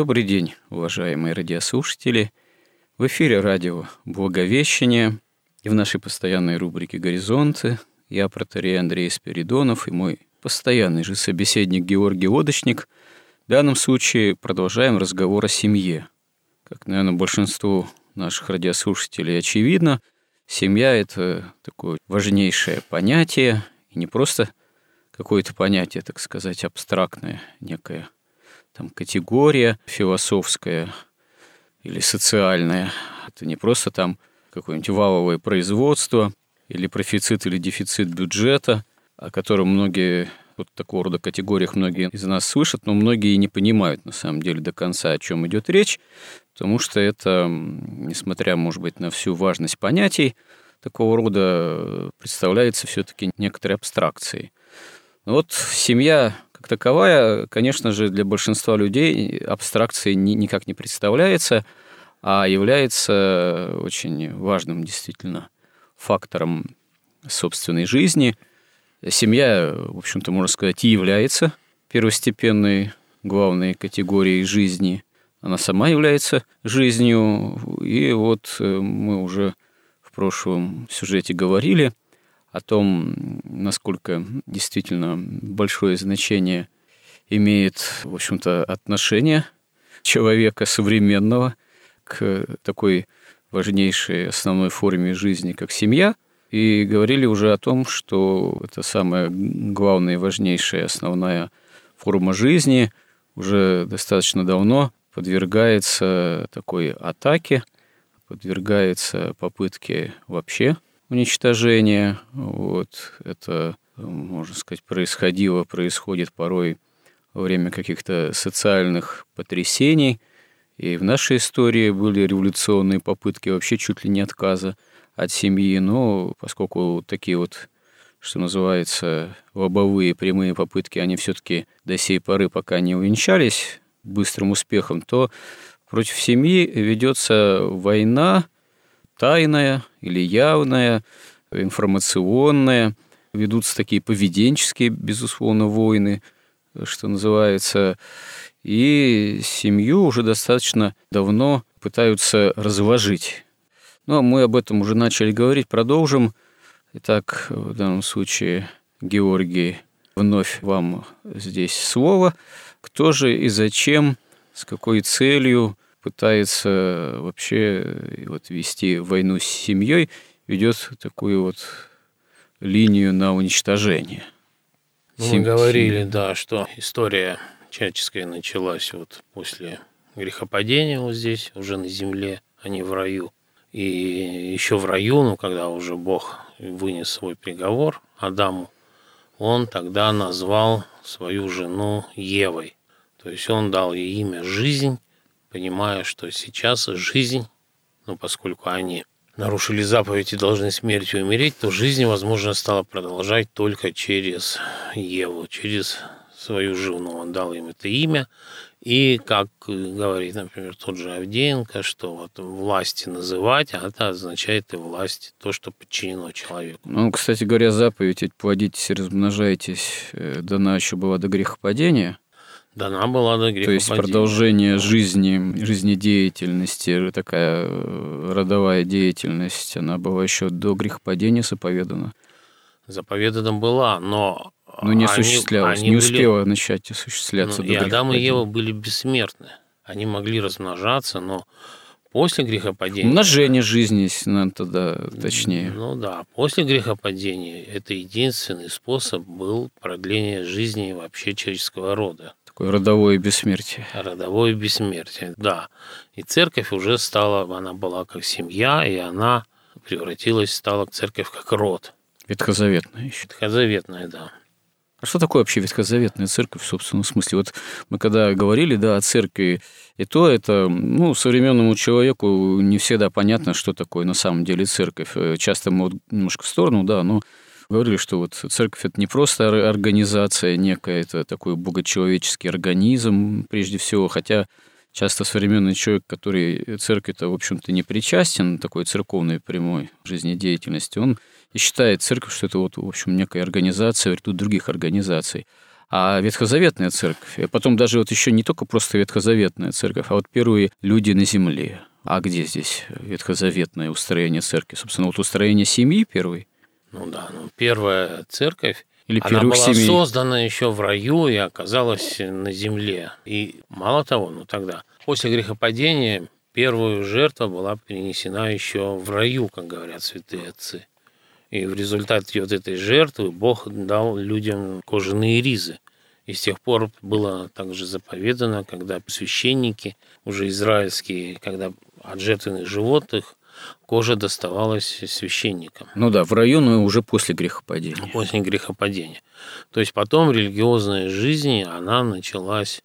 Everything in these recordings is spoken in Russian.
Добрый день, уважаемые радиослушатели. В эфире радио «Благовещение» и в нашей постоянной рубрике «Горизонты» я, протерей Андрей Спиридонов и мой постоянный же собеседник Георгий Лодочник в данном случае продолжаем разговор о семье. Как, наверное, большинству наших радиослушателей очевидно, семья – это такое важнейшее понятие, и не просто какое-то понятие, так сказать, абстрактное, некое – там, категория философская или социальная. Это не просто там какое-нибудь валовое производство или профицит или дефицит бюджета, о котором многие вот такого рода категориях многие из нас слышат, но многие не понимают на самом деле до конца, о чем идет речь, потому что это, несмотря, может быть, на всю важность понятий, такого рода представляется все-таки некоторой абстракцией. Вот семья как таковая, конечно же, для большинства людей абстракцией ни, никак не представляется, а является очень важным действительно фактором собственной жизни. Семья, в общем-то, можно сказать, и является первостепенной главной категорией жизни. Она сама является жизнью. И вот э, мы уже в прошлом сюжете говорили о том, насколько действительно большое значение имеет, в общем-то, отношение человека современного к такой важнейшей основной форме жизни, как семья, и говорили уже о том, что это самая главная и важнейшая основная форма жизни уже достаточно давно подвергается такой атаке, подвергается попытке вообще уничтожения. Вот это, можно сказать, происходило, происходит порой во время каких-то социальных потрясений. И в нашей истории были революционные попытки вообще чуть ли не отказа от семьи. Но поскольку такие вот, что называется, лобовые прямые попытки, они все-таки до сей поры пока не увенчались быстрым успехом, то против семьи ведется война, тайная или явная, информационная. Ведутся такие поведенческие, безусловно, войны, что называется. И семью уже достаточно давно пытаются разложить. Ну, а мы об этом уже начали говорить, продолжим. Итак, в данном случае, Георгий, вновь вам здесь слово. Кто же и зачем, с какой целью пытается вообще вот вести войну с семьей, ведет такую вот линию на уничтожение. Ну, мы говорили, да, что история человеческая началась вот после грехопадения вот здесь, уже на земле, а не в раю. И еще в раю, ну, когда уже Бог вынес свой приговор Адаму, он тогда назвал свою жену Евой. То есть он дал ей имя «Жизнь», понимая, что сейчас жизнь, ну, поскольку они нарушили заповедь и должны смертью умереть, то жизнь, возможно, стала продолжать только через Еву, через свою жену. Он дал им это имя. И, как говорит, например, тот же Авдеенко, что вот власти называть, а это означает и власть, то, что подчинено человеку. Ну, кстати говоря, заповедь «Ведь плодитесь и размножайтесь» э, дана еще была до грехопадения – дана была до То есть продолжение жизни, жизнедеятельности, такая э, родовая деятельность, она была еще до грехопадения заповедана? Заповедана была, но... Но не осуществлялась, они не успела были... начать осуществляться ну, до И Адам и Ева были бессмертны. Они могли размножаться, но после грехопадения... Умножение жизни, если надо тогда точнее. Ну да, после грехопадения это единственный способ был продление жизни вообще человеческого рода Такое родовое бессмертие. Родовое бессмертие, да. И церковь уже стала, она была как семья, и она превратилась, стала церковь как род. Ветхозаветная еще. Ветхозаветная, да. А что такое вообще ветхозаветная церковь в собственном смысле? Вот мы когда говорили, да, о церкви, и то это, ну, современному человеку не всегда понятно, что такое на самом деле церковь. Э, часто мы вот немножко в сторону, да, но говорили, что вот церковь это не просто организация некая, это такой богочеловеческий организм прежде всего, хотя часто современный человек, который церкви-то, в общем-то, не причастен такой церковной прямой жизнедеятельности, он и считает церковь, что это вот, в общем, некая организация, тут других организаций. А ветхозаветная церковь, а потом даже вот еще не только просто ветхозаветная церковь, а вот первые люди на земле. А где здесь ветхозаветное устроение церкви? Собственно, вот устроение семьи первой. Ну да, ну первая церковь или Она была семей. создана еще в раю и оказалась на земле. И мало того, ну тогда, после грехопадения, первую жертва была принесена еще в раю, как говорят святые отцы. И в результате вот этой жертвы Бог дал людям кожаные ризы. И с тех пор было также заповедано, когда священники, уже израильские, когда от жертвенных животных кожа доставалась священникам. Ну да, в раю, но уже после грехопадения. После грехопадения. То есть потом религиозная жизнь, она началась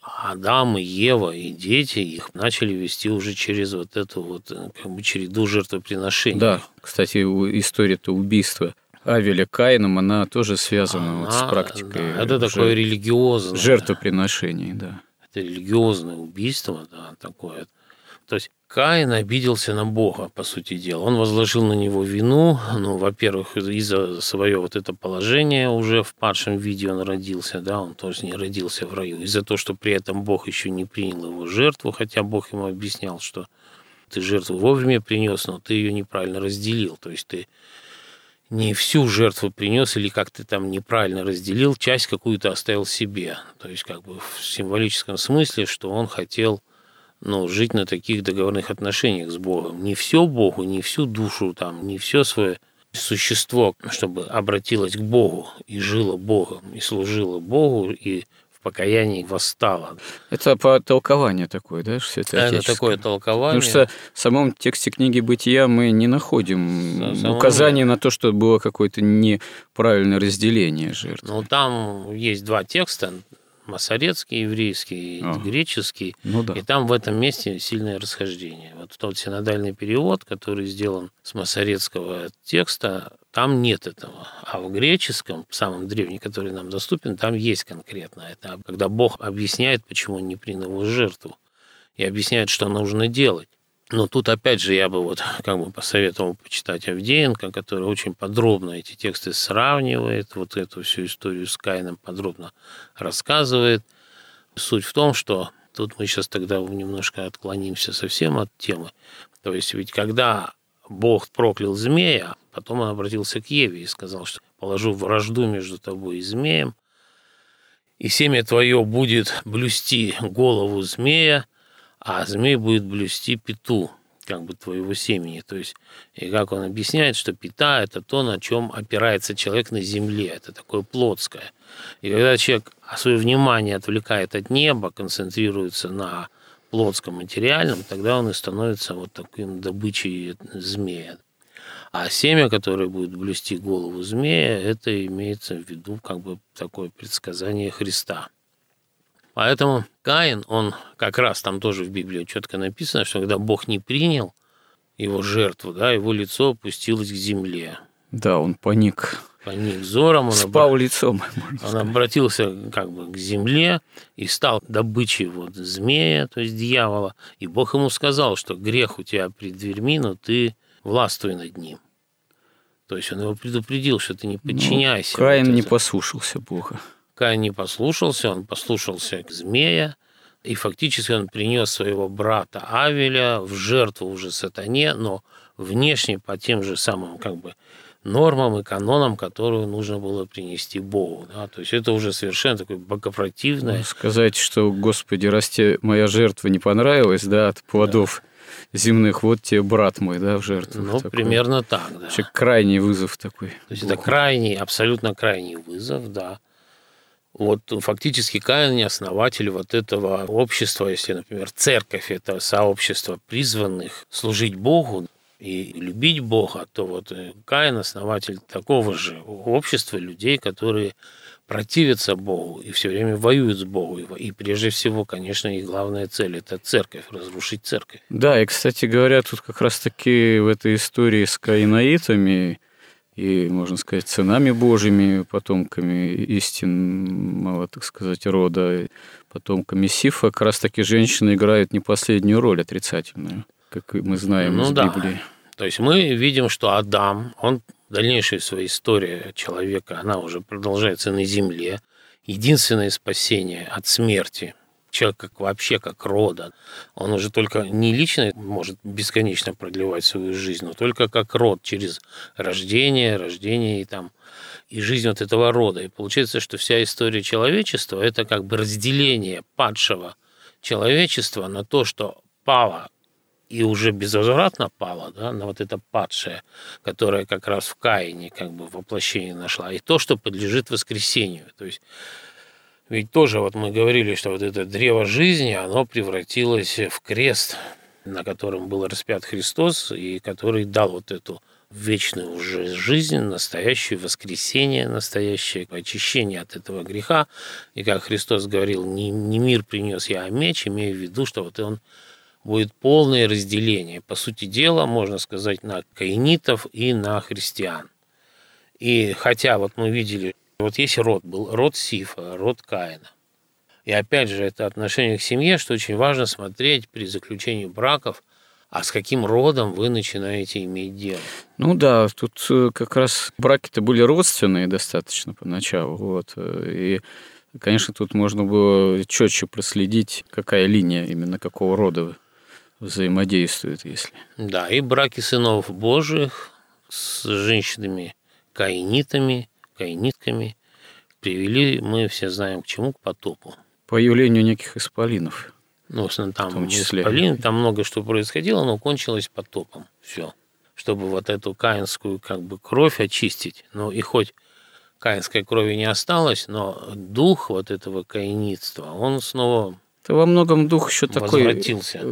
Адам и Ева и дети их начали вести уже через вот эту вот как бы череду жертвоприношений. Да, кстати, история-то убийства Авеля Каином, она тоже связана она, вот с практикой. Да, это такое религиозное. Жертвоприношений, да. Это религиозное убийство, да, такое. То есть Каин обиделся на Бога, по сути дела. Он возложил на него вину, ну, во-первых, из-за свое вот это положение уже в падшем виде он родился, да, он тоже не родился в раю. Из-за того, что при этом Бог еще не принял его жертву, хотя Бог ему объяснял, что ты жертву вовремя принес, но ты ее неправильно разделил. То есть ты не всю жертву принес или как ты там неправильно разделил, часть какую-то оставил себе. То есть как бы в символическом смысле, что он хотел ну, жить на таких договорных отношениях с Богом. Не все Богу, не всю душу, там, не все свое существо, чтобы обратилось к Богу и жило Богом, и служило Богу, и в покаянии восстало. Это по толкованию такое, да, что это Это такое толкование. Потому что в самом тексте книги «Бытия» мы не находим да, указания на то, что было какое-то неправильное разделение жертв. Ну, там есть два текста, масорецкий, еврейский, ага. греческий. Ну, да. И там в этом месте сильное расхождение. Вот тот синодальный перевод, который сделан с масорецкого текста, там нет этого. А в греческом, самом древнем, который нам доступен, там есть конкретно это. Когда Бог объясняет, почему он не принял его жертву, и объясняет, что нужно делать. Но тут опять же я бы вот как бы посоветовал почитать Авдеенко, который очень подробно эти тексты сравнивает, вот эту всю историю с Каином подробно рассказывает. Суть в том, что тут мы сейчас тогда немножко отклонимся совсем от темы. То есть ведь когда Бог проклял змея, потом он обратился к Еве и сказал, что положу вражду между тобой и змеем, и семя твое будет блюсти голову змея, а змей будет блюсти пету, как бы твоего семени. То есть, и как он объясняет, что пята – это то, на чем опирается человек на земле, это такое плотское. И когда человек свое внимание отвлекает от неба, концентрируется на плотском материальном, тогда он и становится вот таким добычей змея. А семя, которое будет блюсти голову змея, это имеется в виду как бы такое предсказание Христа – Поэтому Каин, он как раз там тоже в Библии четко написано, что когда Бог не принял его жертву, да, его лицо опустилось к земле. Да, он паник. Паник взором. Он Спал обра... лицом. Он обратился как бы к земле и стал добычей вот змея, то есть дьявола. И Бог ему сказал, что грех у тебя пред дверьми, но ты властвуй над ним. То есть он его предупредил, что ты не ну, подчиняйся. Ну, Каин вот не послушался Бога. Каин не послушался, он послушался змея, и фактически он принес своего брата Авеля в жертву уже сатане, но внешне по тем же самым как бы нормам и канонам, которые нужно было принести Богу. Да? То есть это уже совершенно такое богопротивное. Ну, сказать, что, Господи, тебе моя жертва не понравилась, да, от плодов да. земных, вот тебе брат мой, да, в жертву. Ну, такой. примерно так, да. Вообще крайний вызов такой. То есть Богу. это крайний, абсолютно крайний вызов, да. Вот фактически Каин основатель вот этого общества, если, например, церковь – это сообщество призванных служить Богу, и любить Бога, то вот э, Каин основатель такого же общества людей, которые противятся Богу и все время воюют с Богом. И прежде всего, конечно, их главная цель – это церковь, разрушить церковь. Да, и, кстати говоря, тут как раз-таки в этой истории с каинаитами и, можно сказать, сынами Божьими, потомками истинного, так сказать, рода, потомками Сифа, как раз-таки женщины играют не последнюю роль отрицательную, как мы знаем ну, из да. Библии. То есть мы видим, что Адам, он дальнейшая своя история человека, она уже продолжается на земле. Единственное спасение от смерти человек как вообще как рода, он уже только не лично может бесконечно продлевать свою жизнь, но только как род через рождение, рождение и там и жизнь вот этого рода. И получается, что вся история человечества – это как бы разделение падшего человечества на то, что пало и уже безвозвратно пало, да, на вот это падшее, которое как раз в Каине как бы воплощение нашла, и то, что подлежит воскресению. То есть ведь тоже вот мы говорили, что вот это древо жизни, оно превратилось в крест, на котором был распят Христос, и который дал вот эту вечную уже жизнь, настоящее воскресение, настоящее очищение от этого греха. И как Христос говорил, не, не мир принес я, а меч, имея в виду, что вот он будет полное разделение, по сути дела, можно сказать, на каинитов и на христиан. И хотя вот мы видели, вот есть род, был род Сифа, род Каина. И опять же, это отношение к семье, что очень важно смотреть при заключении браков, а с каким родом вы начинаете иметь дело. Ну да, тут э, как раз браки-то были родственные достаточно поначалу. Вот. Э, и Конечно, тут можно было четче проследить, какая линия именно какого рода взаимодействуют, если. Да, и браки сынов Божьих с женщинами каинитами, каинитками привели, мы все знаем к чему, к потопу. Появлению неких исполинов. Ну, там в том числе. исполин, там много что происходило, но кончилось потопом. Все. Чтобы вот эту каинскую как бы кровь очистить. Ну и хоть каинской крови не осталось, но дух вот этого каинитства, он снова это во многом дух еще такой,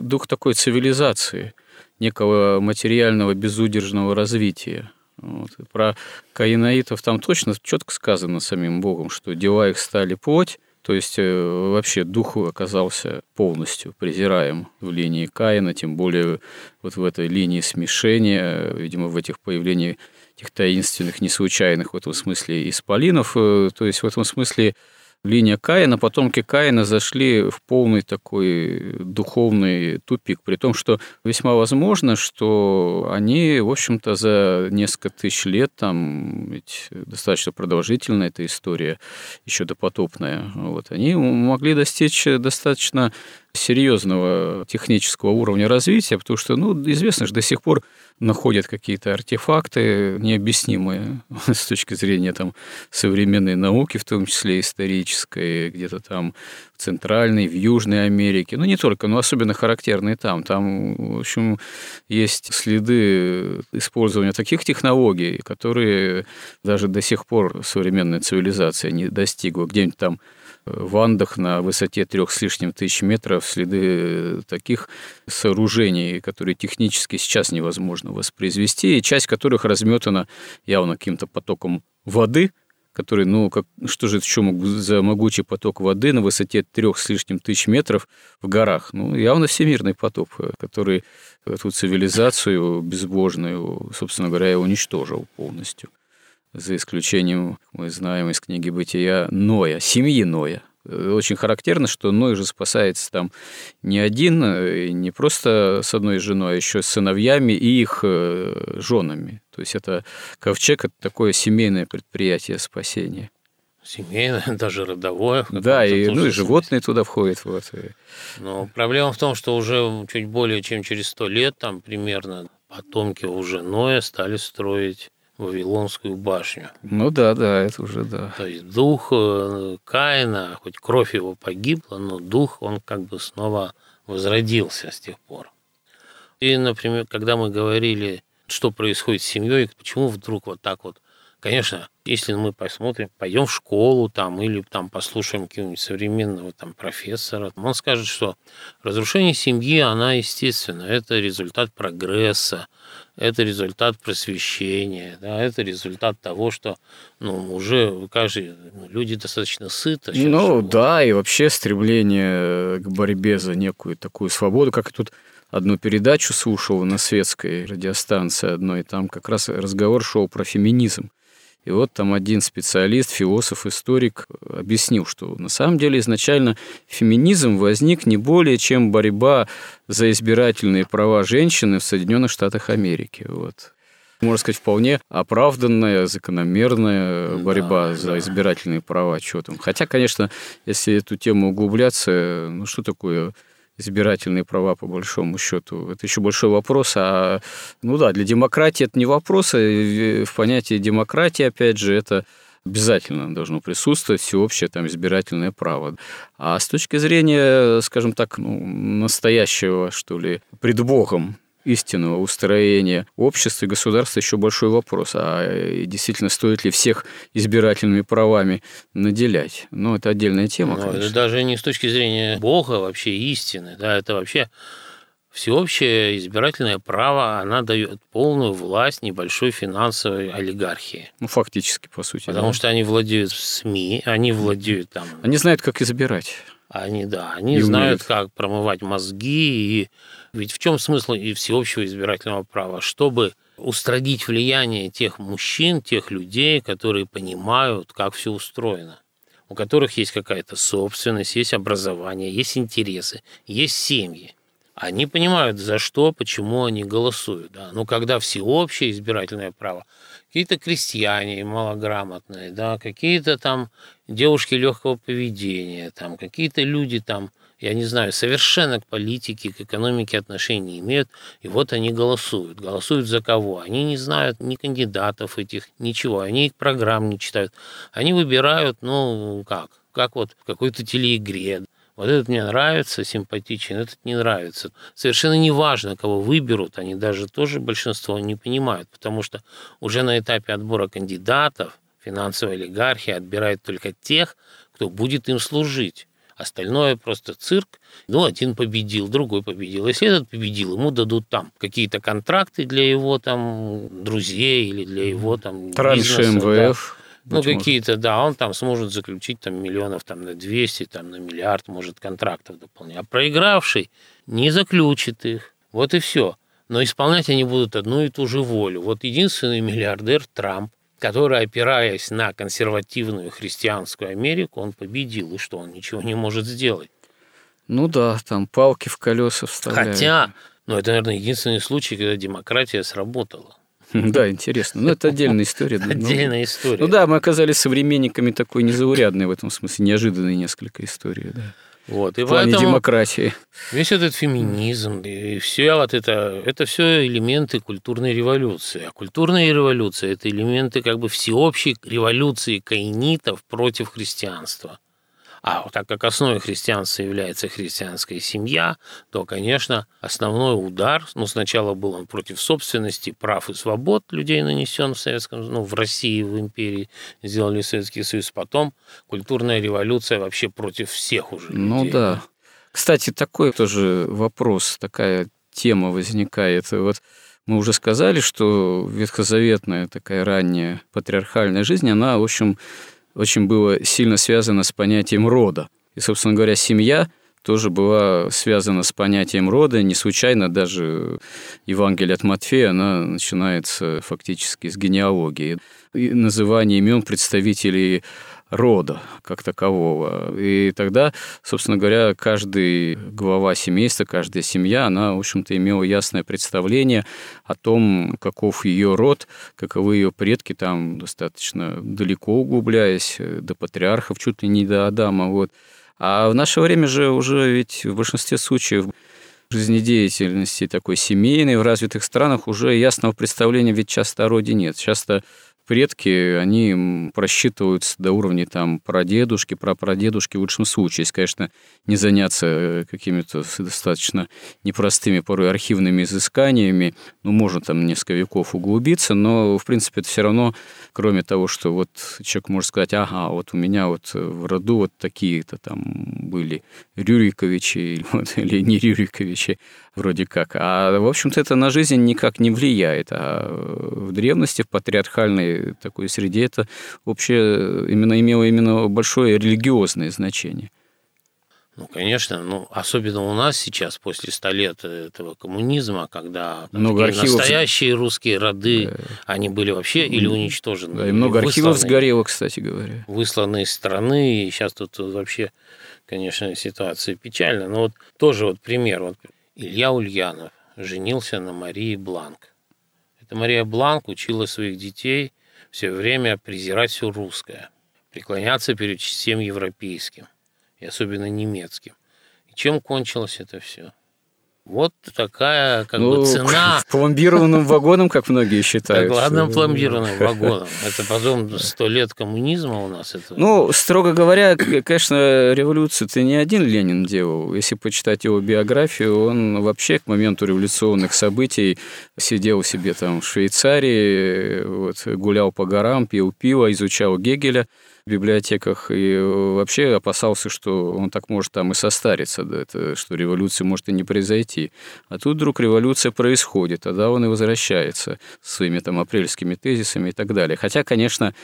дух такой цивилизации, некого материального безудержного развития. Вот. про каинаитов там точно четко сказано самим Богом, что дела их стали плоть, то есть э, вообще дух оказался полностью презираем в линии Каина, тем более вот в этой линии смешения, видимо, в этих появлениях этих таинственных, неслучайных в этом смысле исполинов. Э, то есть в этом смысле линия Каина, потомки Каина зашли в полный такой духовный тупик, при том, что весьма возможно, что они, в общем-то, за несколько тысяч лет, там ведь достаточно продолжительная эта история, еще допотопная, вот, они могли достичь достаточно серьезного технического уровня развития, потому что, ну, известно же, до сих пор находят какие-то артефакты необъяснимые с точки зрения там, современной науки, в том числе исторической, где-то там в Центральной, в Южной Америке. Ну, не только, но особенно характерные там. Там, в общем, есть следы использования таких технологий, которые даже до сих пор современная цивилизация не достигла. Где-нибудь там в Андах на высоте трех с лишним тысяч метров следы таких сооружений, которые технически сейчас невозможно воспроизвести, и часть которых разметана явно каким-то потоком воды, который, ну, как, что же это еще за могучий поток воды на высоте трех с лишним тысяч метров в горах? Ну, явно всемирный поток, который эту цивилизацию безбожную, собственно говоря, уничтожил полностью за исключением, мы знаем из книги «Бытия», Ноя, семьи Ноя. Очень характерно, что Ной же спасается там не один, не просто с одной женой, а еще с сыновьями и их э, женами. То есть это ковчег – это такое семейное предприятие спасения. Семейное, даже родовое. Да, и, ну, и животные туда входят. Вот. Но проблема в том, что уже чуть более чем через сто лет, там примерно, потомки уже Ноя стали строить Вавилонскую башню. Ну да, да, это уже да. То есть дух э, Каина, хоть кровь его погибла, но дух, он как бы снова возродился с тех пор. И, например, когда мы говорили, что происходит с семьей, почему вдруг вот так вот Конечно, если мы посмотрим, пойдем в школу там или там послушаем какого-нибудь современного там профессора, он скажет, что разрушение семьи, она естественно, это результат прогресса, это результат просвещения, да, это результат того, что ну, уже каждый, ну, люди достаточно сыты. Ну живут. да, и вообще стремление к борьбе за некую такую свободу, как тут одну передачу слушал на светской радиостанции одной, и там как раз разговор шел про феминизм. И вот там один специалист, философ, историк объяснил, что на самом деле изначально феминизм возник не более чем борьба за избирательные права женщины в Соединенных Штатах Америки. Вот можно сказать, вполне оправданная, закономерная борьба да, за да. избирательные права. Что там. Хотя, конечно, если эту тему углубляться, ну что такое избирательные права, по большому счету. Это еще большой вопрос. А, ну да, для демократии это не вопрос. А в понятии демократии, опять же, это обязательно должно присутствовать всеобщее там избирательное право. А с точки зрения, скажем так, ну, настоящего, что ли, пред Богом истинного устроения общества и государства еще большой вопрос. А э, действительно, стоит ли всех избирательными правами наделять? Ну, это отдельная тема, Но конечно. Даже не с точки зрения Бога вообще истины, да, это вообще всеобщее избирательное право, она дает полную власть небольшой финансовой олигархии. Ну, фактически, по сути. Потому да. что они владеют СМИ, они владеют там... Они знают, как избирать. Они, да, они и знают, умеют. как промывать мозги. И ведь в чем смысл и всеобщего избирательного права? Чтобы устранить влияние тех мужчин, тех людей, которые понимают, как все устроено, у которых есть какая-то собственность, есть образование, есть интересы, есть семьи. Они понимают, за что, почему они голосуют. Да? Но когда всеобщее избирательное право, какие-то крестьяне малограмотные, да, какие-то там девушки легкого поведения, там какие-то люди там, я не знаю, совершенно к политике, к экономике отношений не имеют, и вот они голосуют. Голосуют за кого? Они не знают ни кандидатов этих, ничего, они их программ не читают. Они выбирают, ну, как, как вот в какой-то телеигре. Вот этот мне нравится, симпатичен, этот не нравится. Совершенно не важно, кого выберут, они даже тоже большинство не понимают, потому что уже на этапе отбора кандидатов финансовая олигархия отбирает только тех, кто будет им служить. Остальное просто цирк. Ну, один победил, другой победил. Если этот победил, ему дадут там какие-то контракты для его там друзей или для его там Раньше МВФ. Да. Ну, какие-то, да, он там сможет заключить там миллионов там на 200, там на миллиард, может, контрактов дополнить. А проигравший не заключит их. Вот и все. Но исполнять они будут одну и ту же волю. Вот единственный миллиардер Трамп, который, опираясь на консервативную христианскую Америку, он победил. И что, он ничего не может сделать? Ну да, там палки в колеса вставляют. Хотя, ну это, наверное, единственный случай, когда демократия сработала. Да, интересно. Ну, это отдельная история. Отдельная история. Ну да, мы оказались современниками такой незаурядной в этом смысле, неожиданной несколько истории, да. Вот, и в плане поэтому демократии. Весь этот феминизм и все вот это, это все элементы культурной революции. А культурная революция – это элементы как бы всеобщей революции каинитов против христианства. А так как основой христианства является христианская семья, то, конечно, основной удар, ну, сначала был он против собственности, прав и свобод людей нанесен в Советском, ну, в России, в империи, сделали Советский Союз, потом культурная революция вообще против всех уже ну людей. Ну да. Кстати, такой тоже вопрос, такая тема возникает. Вот мы уже сказали, что ветхозаветная такая ранняя патриархальная жизнь, она, в общем, очень было сильно связано с понятием рода. И, собственно говоря, семья тоже была связана с понятием рода. Не случайно даже Евангелие от Матфея, она начинается фактически с генеалогии. И называние имен представителей рода как такового. И тогда, собственно говоря, каждый глава семейства, каждая семья, она, в общем-то, имела ясное представление о том, каков ее род, каковы ее предки, там достаточно далеко углубляясь, до патриархов, чуть ли не до Адама. Вот. А в наше время же уже ведь в большинстве случаев жизнедеятельности такой семейной в развитых странах уже ясного представления ведь часто о роде нет. Часто предки, они просчитываются до уровня там прадедушки, прапрадедушки в лучшем случае. Если, конечно, не заняться э, какими-то достаточно непростыми порой архивными изысканиями, ну, можно там несколько веков углубиться, но, в принципе, это все равно, кроме того, что вот человек может сказать, ага, вот у меня вот в роду вот такие-то там были Рюриковичи или, вот, или не Рюриковичи, вроде как. А, в общем-то, это на жизнь никак не влияет. А в древности, в патриархальной такой среде, это вообще именно имело именно большое религиозное значение. Ну, конечно, ну, особенно у нас сейчас, после ста лет этого коммунизма, когда много архивов... настоящие русские роды, да. они были вообще или уничтожены. Да, и много архивов сгорело, кстати говоря. Высланы из страны, и сейчас тут вообще, конечно, ситуация печальная. Но вот тоже вот пример. Вот Илья Ульянов женился на Марии Бланк. Эта Мария Бланк учила своих детей все время презирать все русское, преклоняться перед всем европейским, и особенно немецким. И чем кончилось это все? Вот такая как ну, бы цена. Пломбированным вагоном, как многие считают. Так, ладно, пломбированным вагоном. Это потом сто лет коммунизма у нас. Это... Ну, строго говоря, конечно, революцию ты не один Ленин делал. Если почитать его биографию, он вообще к моменту революционных событий сидел себе там в Швейцарии, вот, гулял по горам, пил пиво, изучал Гегеля библиотеках и вообще опасался, что он так может там и состариться, да, это, что революция может и не произойти. А тут вдруг революция происходит, тогда он и возвращается своими там апрельскими тезисами и так далее. Хотя, конечно,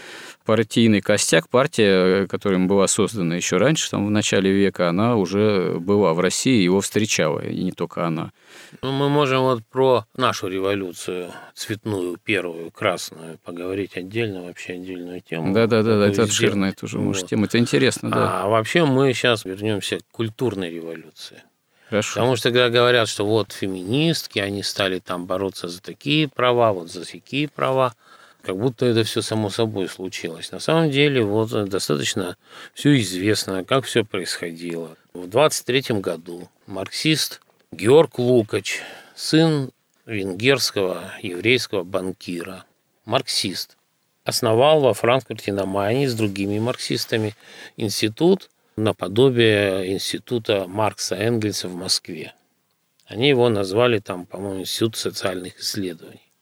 партийный костяк, партия, которая была создана еще раньше, там в начале века, она уже была в России, его встречала, и не только она. Ну, мы можем вот про нашу революцию цветную, первую, красную, поговорить отдельно, вообще отдельную тему. Да-да-да, это обширная тоже, может, вот. тема, это интересно, да. А вообще мы сейчас вернемся к культурной революции. Хорошо. Потому что когда говорят, что вот феминистки, они стали там бороться за такие права, вот за такие права, как будто это все само собой случилось. На самом деле, вот достаточно все известно, как все происходило. В 23 году марксист Георг Лукач, сын венгерского еврейского банкира, марксист, основал во Франкфурте на Майне с другими марксистами институт наподобие института Маркса Энгельса в Москве. Они его назвали там, по-моему, Институт социальных исследований.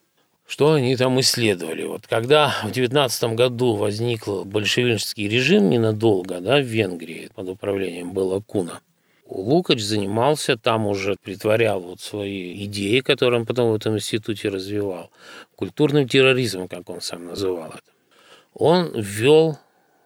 Что они там исследовали? Вот когда в 19 году возник большевистский режим ненадолго да, в Венгрии под управлением Белла Куна – Лукач занимался там уже, притворял вот свои идеи, которые он потом в этом институте развивал, культурным терроризмом, как он сам называл это. Он ввел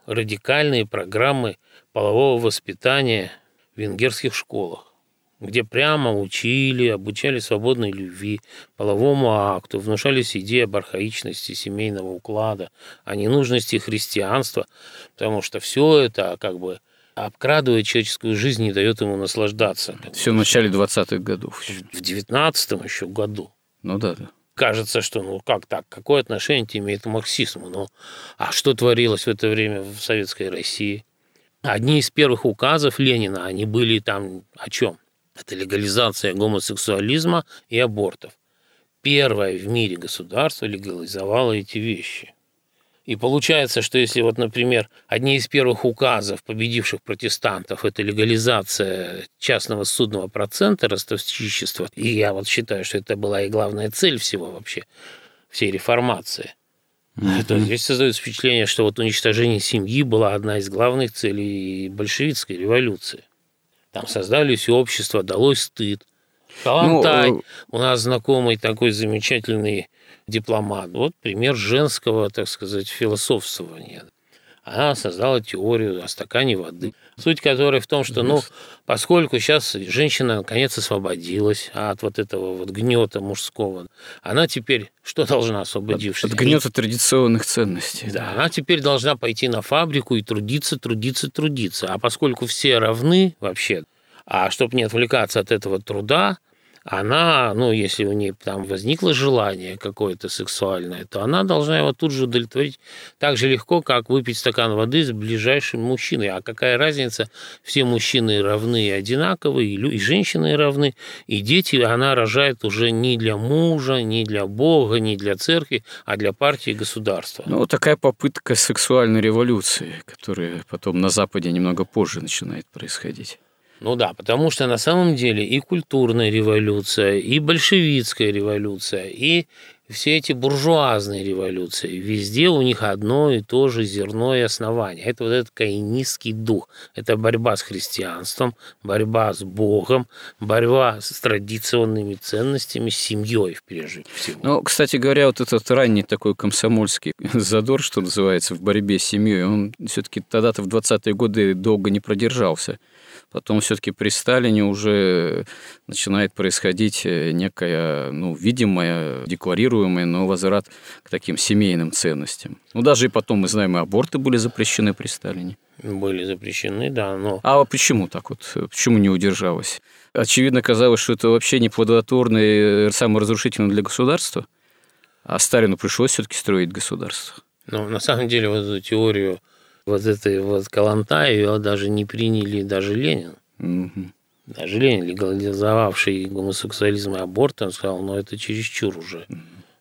радикальные программы полового воспитания в венгерских школах, где прямо учили, обучали свободной любви, половому акту, внушались идеи об архаичности семейного уклада, о ненужности христианства, потому что все это как бы обкрадывает человеческую жизнь и дает ему наслаждаться. Все в начале 20-х годов. В 19-м еще году. Ну да, да. Кажется, что ну как так, какое отношение это имеет к марксизму? Ну, а что творилось в это время в Советской России? Одни из первых указов Ленина, они были там о чем? Это легализация гомосексуализма и абортов. Первое в мире государство легализовало эти вещи. И получается, что если вот, например, одни из первых указов победивших протестантов – это легализация частного судного процента ростовщичества, и я вот считаю, что это была и главная цель всего вообще, всей реформации, mm-hmm. то здесь создается впечатление, что вот уничтожение семьи была одна из главных целей большевистской революции. Там создались общества, далось стыд. Калантай, ну, у нас знакомый такой замечательный дипломат. Вот пример женского, так сказать, философствования. Она создала теорию о стакане воды, суть которой в том, что, ну, поскольку сейчас женщина наконец освободилась от вот этого вот гнета мужского, она теперь что должна, освободившись? От, от гнета традиционных ценностей. Да, она теперь должна пойти на фабрику и трудиться, трудиться, трудиться. А поскольку все равны вообще, а чтобы не отвлекаться от этого труда, она, ну, если у нее там возникло желание какое-то сексуальное, то она должна его тут же удовлетворить так же легко, как выпить стакан воды с ближайшим мужчиной. А какая разница? Все мужчины равны и одинаковые, и женщины равны, и дети она рожает уже не для мужа, не для Бога, не для церкви, а для партии и государства. Ну, такая попытка сексуальной революции, которая потом на Западе немного позже начинает происходить. Ну да, потому что на самом деле и культурная революция, и большевистская революция, и все эти буржуазные революции, везде у них одно и то же зерно и основание. Это вот этот каинистский дух. Это борьба с христианством, борьба с Богом, борьба с традиционными ценностями, с семьей, прежде всего. Ну, кстати говоря, вот этот ранний такой комсомольский задор, что называется, в борьбе с семьей, он все-таки тогда-то в 20-е годы долго не продержался. Потом все-таки при Сталине уже начинает происходить э, некая, ну, видимая, декларируемая, но возврат к таким семейным ценностям. Ну, даже и потом, мы знаем, и аборты были запрещены при Сталине. Были запрещены, да, но... А почему так вот? Почему не удержалось? Очевидно, казалось, что это вообще не плодотворно и саморазрушительно для государства, а Сталину пришлось все-таки строить государство. Ну, на самом деле, вот эту теорию вот этой вот Каланта ее даже не приняли даже Ленин. Угу. Даже Ленин, легализовавший гомосексуализм и аборт, он сказал, ну это чересчур уже. Угу.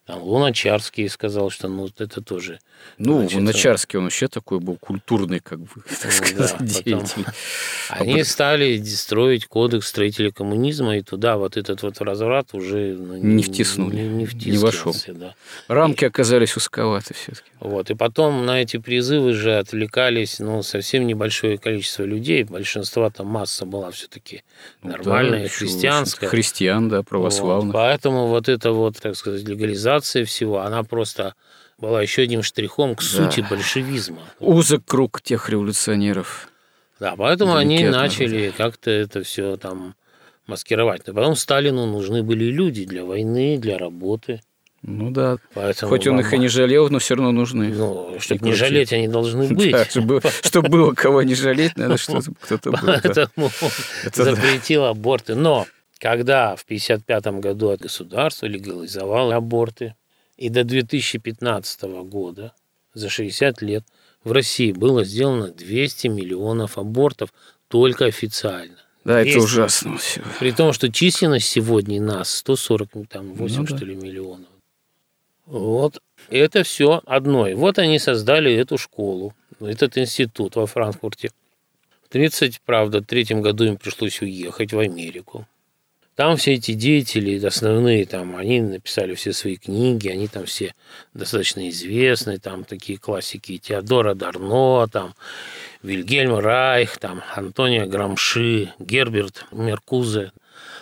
Там Луначарский сказал, что ну это тоже. Ну, значит, Луначарский, он вообще такой был культурный, как бы, так ну сказать, да, деятель. Они стали строить кодекс строителя коммунизма, и туда вот этот вот разврат уже ну, не, втиснули, не, не, не вошел. Да. Рамки и, оказались узковаты все-таки. Вот, и потом на эти призывы же отвлекались, ну, совсем небольшое количество людей, большинство там масса была все-таки ну, нормальная, да, христианская. Христиан, да, православных. Вот, поэтому вот это вот, так сказать, легализация политизация всего, она просто была еще одним штрихом к сути да. большевизма. Узок круг тех революционеров. Да, поэтому они начали как-то это все там маскировать. Но потом Сталину нужны были люди для войны, для работы. Ну да. Поэтому Хоть он мама... их и не жалел, но все равно нужны. Ну, чтобы не жалеть, они должны быть. Да, чтобы, чтобы было кого не жалеть, надо, чтобы кто-то был. Поэтому запретил аборты. Но когда в 1955 году государство легализовало аборты, и до 2015 года, за 60 лет, в России было сделано 200 миллионов абортов только официально. Да, 200. это ужасно все. При том, что численность сегодня нас 140, там, 8 ну, что да. ли, миллионов. Вот. Это все одно. И вот они создали эту школу, этот институт во Франкфурте. В 30, правда, третьем году им пришлось уехать в Америку. Там все эти деятели основные, там, они написали все свои книги, они там все достаточно известны, там такие классики Теодора Дарно, там, Вильгельм Райх, там, Антонио Грамши, Герберт Меркузе.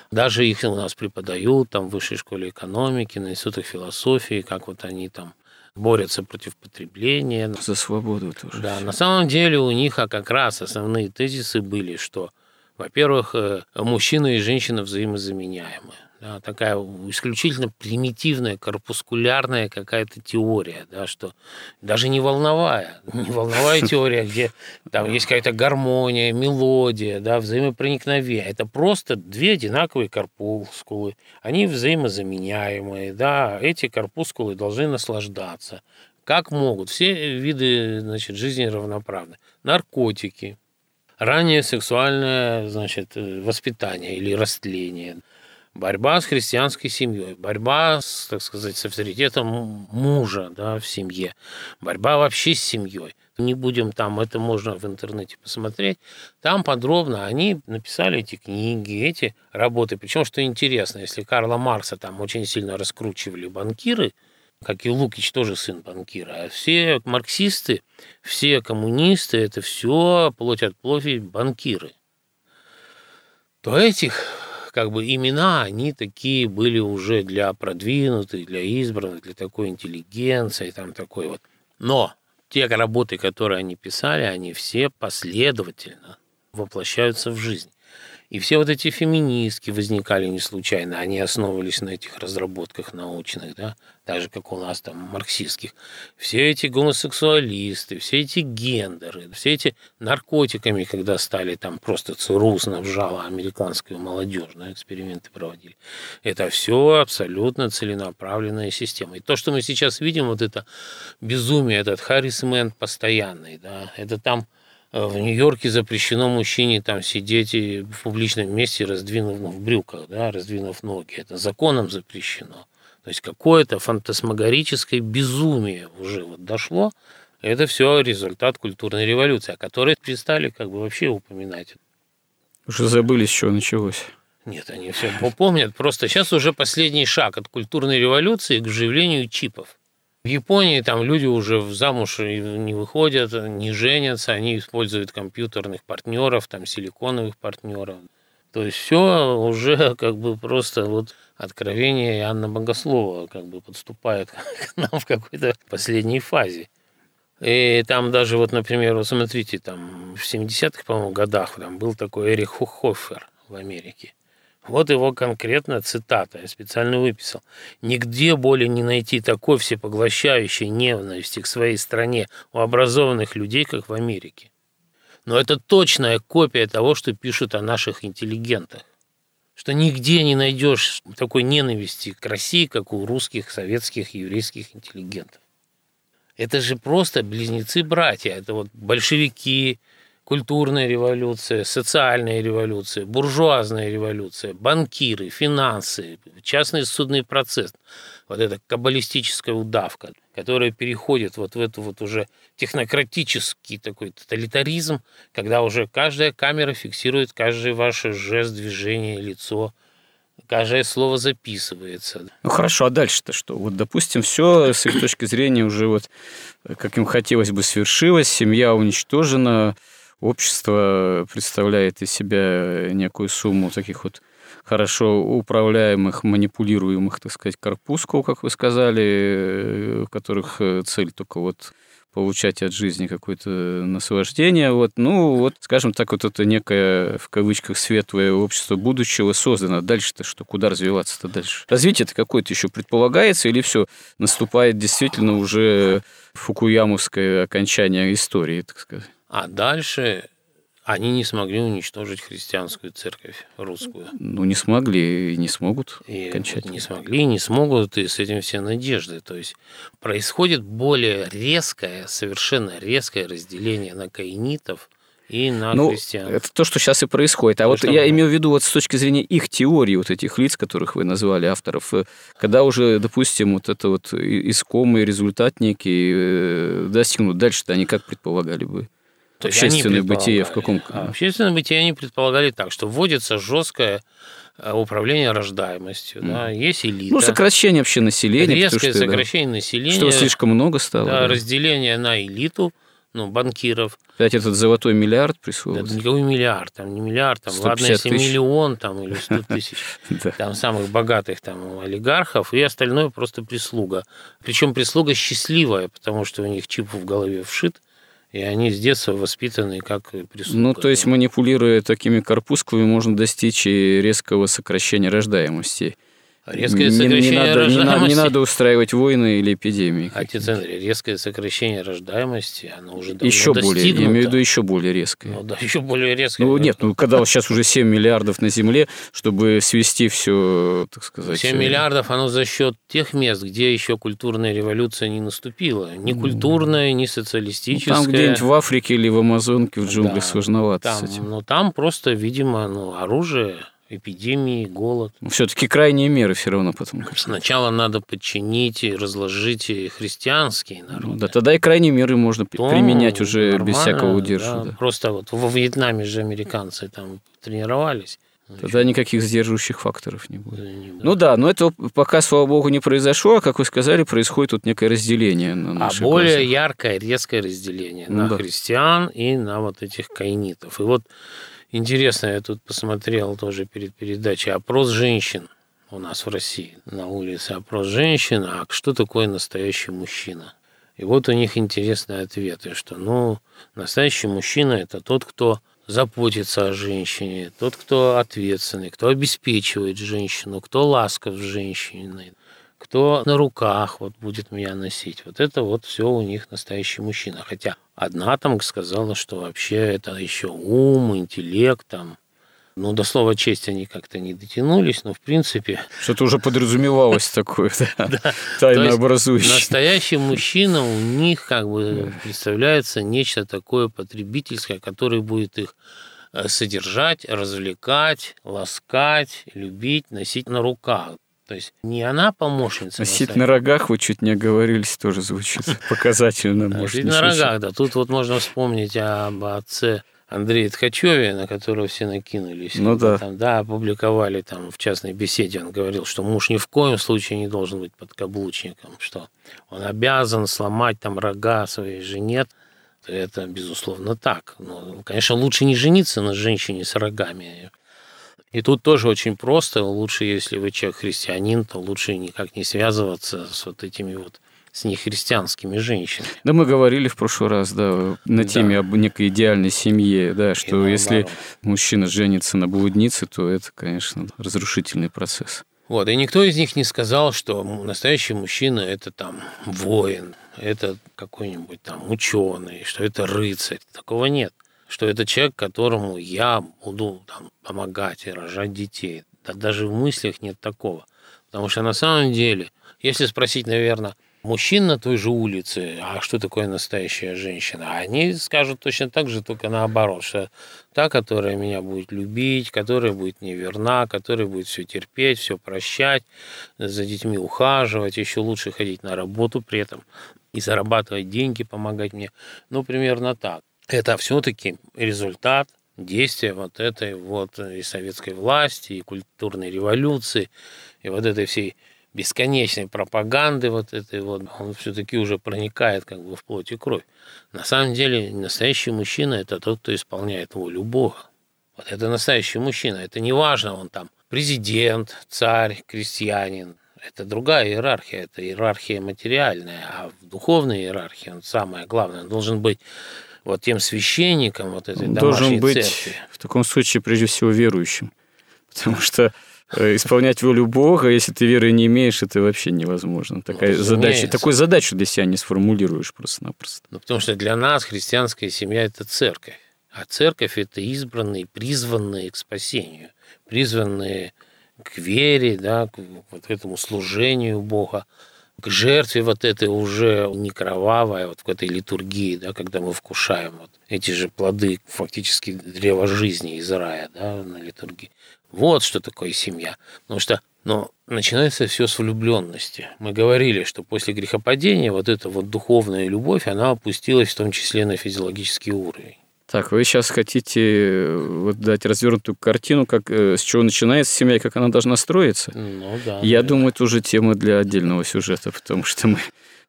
Даже их у нас преподают там в высшей школе экономики, на институтах философии, как вот они там борются против потребления. За свободу тоже. Да, на самом деле у них а как раз основные тезисы были, что – во-первых, э, мужчина и женщина взаимозаменяемы. Да, такая исключительно примитивная, корпускулярная какая-то теория, да, что даже не волновая, не волновая теория, где там есть какая-то гармония, мелодия, да, взаимопроникновение. Это просто две одинаковые корпускулы, они взаимозаменяемые, да, эти корпускулы должны наслаждаться, как могут. Все виды значит, жизни равноправны. Наркотики, раннее сексуальное значит, э, воспитание или растление, борьба с христианской семьей, борьба так сказать, с авторитетом мужа да, в семье, борьба вообще с семьей. Не будем там, это можно в интернете посмотреть. Там подробно они написали эти книги, эти работы. Причем, что интересно, если Карла Маркса там очень сильно раскручивали банкиры, как и Лукич тоже сын банкира. А все марксисты, все коммунисты, это все плоть от плоти банкиры. То этих как бы имена, они такие были уже для продвинутых, для избранных, для такой интеллигенции, там такой вот. Но те работы, которые они писали, они все последовательно воплощаются в жизнь. И все вот эти феминистки возникали не случайно, они основывались на этих разработках научных, да, так же, как у нас там марксистских. Все эти гомосексуалисты, все эти гендеры, все эти наркотиками, когда стали там просто ЦРУ снабжала американскую молодежь, да, эксперименты проводили. Это все абсолютно целенаправленная система. И то, что мы сейчас видим, вот это безумие, этот харрисмент постоянный, да, это там Э, в Нью-Йорке запрещено мужчине там сидеть в публичном месте, раздвинув ну, в брюках, да, раздвинув ноги. Это законом запрещено. То есть какое-то фантасмагорическое безумие уже вот дошло. Это все результат культурной революции, о которой перестали как бы вообще упоминать. Уже забыли, с чего началось. Нет, они все помнят. Просто сейчас уже последний шаг от культурной революции к вживлению чипов. В Японии там люди уже замуж не выходят, не женятся, они используют компьютерных партнеров, там силиконовых партнеров. То есть все уже как бы просто вот откровение Анна Богослова как бы подступает к нам в какой-то последней фазе. И там даже вот, например, вот смотрите, там в 70-х, по-моему, годах там был такой Эрих Хоффер в Америке. Вот его конкретно цитата, я специально выписал. «Нигде более не найти такой всепоглощающей ненависти к своей стране у образованных людей, как в Америке». Но это точная копия того, что пишут о наших интеллигентах. Что нигде не найдешь такой ненависти к России, как у русских, советских, еврейских интеллигентов. Это же просто близнецы-братья. Это вот большевики, культурная революция, социальная революция, буржуазная революция, банкиры, финансы, частный судный процесс. Вот эта каббалистическая удавка, которая переходит вот в эту вот уже технократический такой тоталитаризм, когда уже каждая камера фиксирует каждый ваш жест, движение, лицо – каждое слово записывается. Ну хорошо, а дальше-то что? Вот, допустим, все с их точки зрения уже вот, как им хотелось бы, свершилось, семья уничтожена, общество представляет из себя некую сумму таких вот хорошо управляемых, манипулируемых, так сказать, корпускул, как вы сказали, э, у которых э, цель только вот получать от жизни какое-то наслаждение. Вот, ну, вот, скажем так, вот это некое, в кавычках, светлое общество будущего создано. Дальше-то что? Куда развиваться-то дальше? Развитие-то какое-то еще предполагается или все наступает действительно уже фукуямовское окончание истории, так сказать? А дальше они не смогли уничтожить христианскую церковь русскую. Ну, не смогли и не смогут и окончательно. Не смогли и не смогут, и с этим все надежды. То есть происходит более резкое, совершенно резкое разделение на каинитов и на ну, христиан. Это то, что сейчас и происходит. А ну, вот я мы... имею в виду вот с точки зрения их теории, вот этих лиц, которых вы назвали, авторов, э, когда уже, допустим, вот это вот искомый результат некий э, достигнут, дальше-то они как предполагали бы? То общественное бытие в каком? А, общественное бытие они предполагали так, что вводится жесткое э, управление рождаемостью, mm. да, есть элита. Ну, сокращение вообще населения. Резкое что, сокращение да, населения. Что слишком много стало. Да, да. разделение на элиту, ну, банкиров. Опять этот золотой миллиард присутствует. Да, никакой миллиард, там не миллиард, там, ладно, если тысяч. миллион там, или сто тысяч, там самых богатых там олигархов, и остальное просто прислуга. Причем прислуга счастливая, потому что у них чип в голове вшит, и они с детства воспитаны как прислуга. Ну, то есть, манипулируя такими корпускулами, можно достичь и резкого сокращения рождаемости. Резкое сокращение не, не, надо, не, надо, не надо устраивать войны или эпидемии. Отец Андрей, резкое сокращение рождаемости, оно уже давно еще достигнуто. более, я имею в виду еще более резкое. Ну да, еще более резкое. Ну нет, ну когда сейчас уже 7 миллиардов на Земле, чтобы свести все, так сказать. 7 миллиардов, оно за счет тех мест, где еще культурная революция не наступила. Ни культурная, ни социалистическая. Ну, там где-нибудь в Африке или в Амазонке, в джунглях да, сложновато там, с этим. Ну там просто, видимо, ну, оружие эпидемии, голод. Все-таки крайние меры все равно потом. Сначала надо подчинить и разложить христианские народы. Ну, да, тогда и крайние меры можно То применять уже без всякого удержа. Да. Да. Просто вот во Вьетнаме же американцы там тренировались. Тогда никаких сдерживающих факторов не будет. Не ну да, но это пока, слава богу, не произошло, а, как вы сказали, происходит тут некое разделение на А более классы. яркое, резкое разделение ну, на да. христиан и на вот этих каинитов. И вот Интересно, я тут посмотрел тоже перед передачей опрос женщин у нас в России. На улице опрос женщин, а что такое настоящий мужчина? И вот у них интересные ответы, что, ну, настоящий мужчина – это тот, кто заботится о женщине, тот, кто ответственный, кто обеспечивает женщину, кто ласков с женщиной, кто на руках вот будет меня носить. Вот это вот все у них настоящий мужчина. Хотя одна там сказала, что вообще это еще ум, интеллект там. Ну, до слова честь они как-то не дотянулись, но в принципе... Что-то уже подразумевалось такое, да, тайно образующее. Настоящий мужчина у них как бы представляется нечто такое потребительское, которое будет их э, содержать, развлекать, ласкать, любить, носить на руках. То есть не она помощница. Носить на рогах, вы чуть не оговорились, тоже звучит показательно. Носить на рогах, да. Тут вот можно вспомнить об отце Андрея Ткачеве, на которого все накинулись. Ну да. Там, да, опубликовали там в частной беседе, он говорил, что муж ни в коем случае не должен быть подкаблучником, что он обязан сломать там рога своей жене. Это, безусловно, так. Но, конечно, лучше не жениться на женщине с рогами. И тут тоже очень просто. Лучше, если вы человек христианин, то лучше никак не связываться с вот этими вот с нехристианскими женщинами. Да, мы говорили в прошлый раз, да, на да. теме об некой идеальной семье, да, что если мужчина женится на блуднице, то это, конечно, разрушительный процесс. Вот, и никто из них не сказал, что настоящий мужчина – это там воин, это какой-нибудь там ученый, что это рыцарь. Такого нет что это человек, которому я буду там, помогать и рожать детей. Да даже в мыслях нет такого. Потому что на самом деле, если спросить, наверное, мужчин на той же улице, а что такое настоящая женщина, они скажут точно так же, только наоборот, что та, которая меня будет любить, которая будет не верна, которая будет все терпеть, все прощать, за детьми ухаживать, еще лучше ходить на работу при этом и зарабатывать деньги, помогать мне. Ну, примерно так это все-таки результат действия вот этой вот и советской власти, и культурной революции, и вот этой всей бесконечной пропаганды вот этой вот, он все-таки уже проникает как бы в плоть и кровь. На самом деле настоящий мужчина – это тот, кто исполняет волю Бога. Вот это настоящий мужчина. Это не важно, он там президент, царь, крестьянин. Это другая иерархия, это иерархия материальная, а в духовной иерархии он самое главное, он должен быть вот тем священником вот этой Должен быть церкви. в таком случае прежде всего верующим. Потому что э, исполнять волю Бога, если ты веры не имеешь, это вообще невозможно. Такая ну, задача, такую задачу для себя не сформулируешь просто-напросто. Ну, потому что для нас христианская семья – это церковь. А церковь – это избранные, призванные к спасению, призванные к вере, да, к вот этому служению Бога жертве вот этой уже не кровавой, а вот в этой литургии, да, когда мы вкушаем вот эти же плоды фактически древа жизни из рая да, на литургии. Вот что такое семья. Потому что но начинается все с влюбленности. Мы говорили, что после грехопадения вот эта вот духовная любовь, она опустилась в том числе на физиологический уровень. Так, вы сейчас хотите э, вот дать развернутую картину, как, э, с чего начинается семья и как она должна строиться? Ну да. Я да. думаю, это уже тема для отдельного сюжета, потому что мы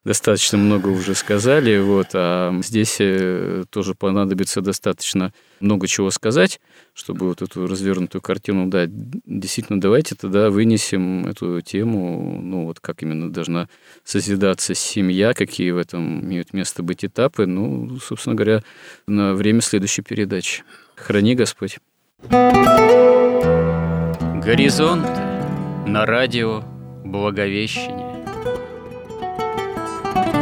достаточно много уже сказали, вот, а здесь э, тоже понадобится достаточно много чего сказать, чтобы вот эту развернутую картину дать. Действительно, давайте тогда вынесем эту тему, ну вот как именно должна созидаться семья, какие в этом имеют место быть этапы, ну, собственно говоря, на время следующей передачи. Храни Господь. Горизонт на радио Благовещение.